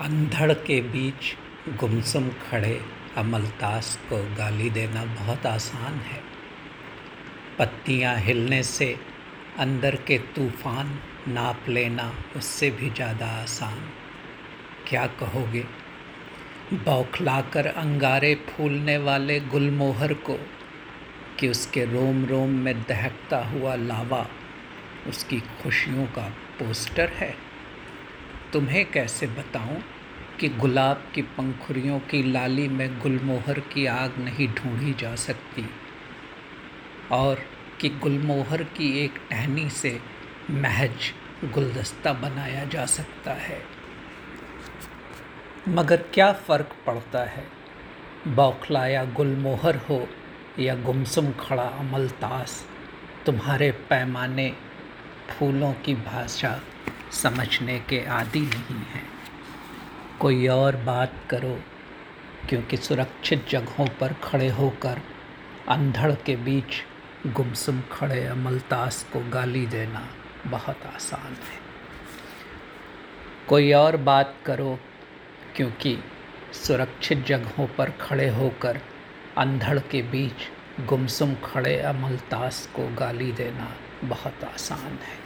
अंधड़ के बीच गुमसुम खड़े अमलतास को गाली देना बहुत आसान है। पत्तियाँ हिलने से अंदर के तूफ़ान नाप लेना उससे भी ज़्यादा आसान। क्या कहोगे? बौखलाकर अंगारे फूलने वाले गुलमोहर को कि उसके रोम रोम में दहकता हुआ लावा उसकी खुशियों का पोस्टर है। तुम्हें कैसे बताऊँ कि गुलाब की पंखुरियों की लाली में गुलमोहर की आग नहीं ढूंढी जा सकती? और कि गुलमोहर की एक टहनी से महज गुलदस्ता बनाया जा सकता है? मगर क्या फ़र्क पड़ता है? बौखलाया गुलमोहर हो या गुमसुम खड़ा अमलतास, तुम्हारे पैमाने फूलों की भाषा समझने के आदि नहीं हैं। कोई और बात करो, क्योंकि सुरक्षित जगहों पर खड़े होकर अंधड़ के बीच गुमसुम खड़े अमलतास को गाली देना बहुत आसान है। कोई और बात करो, क्योंकि सुरक्षित जगहों पर खड़े होकर अंधड़ के बीच गुमसुम खड़े अमलतास को गाली देना बहुत आसान है।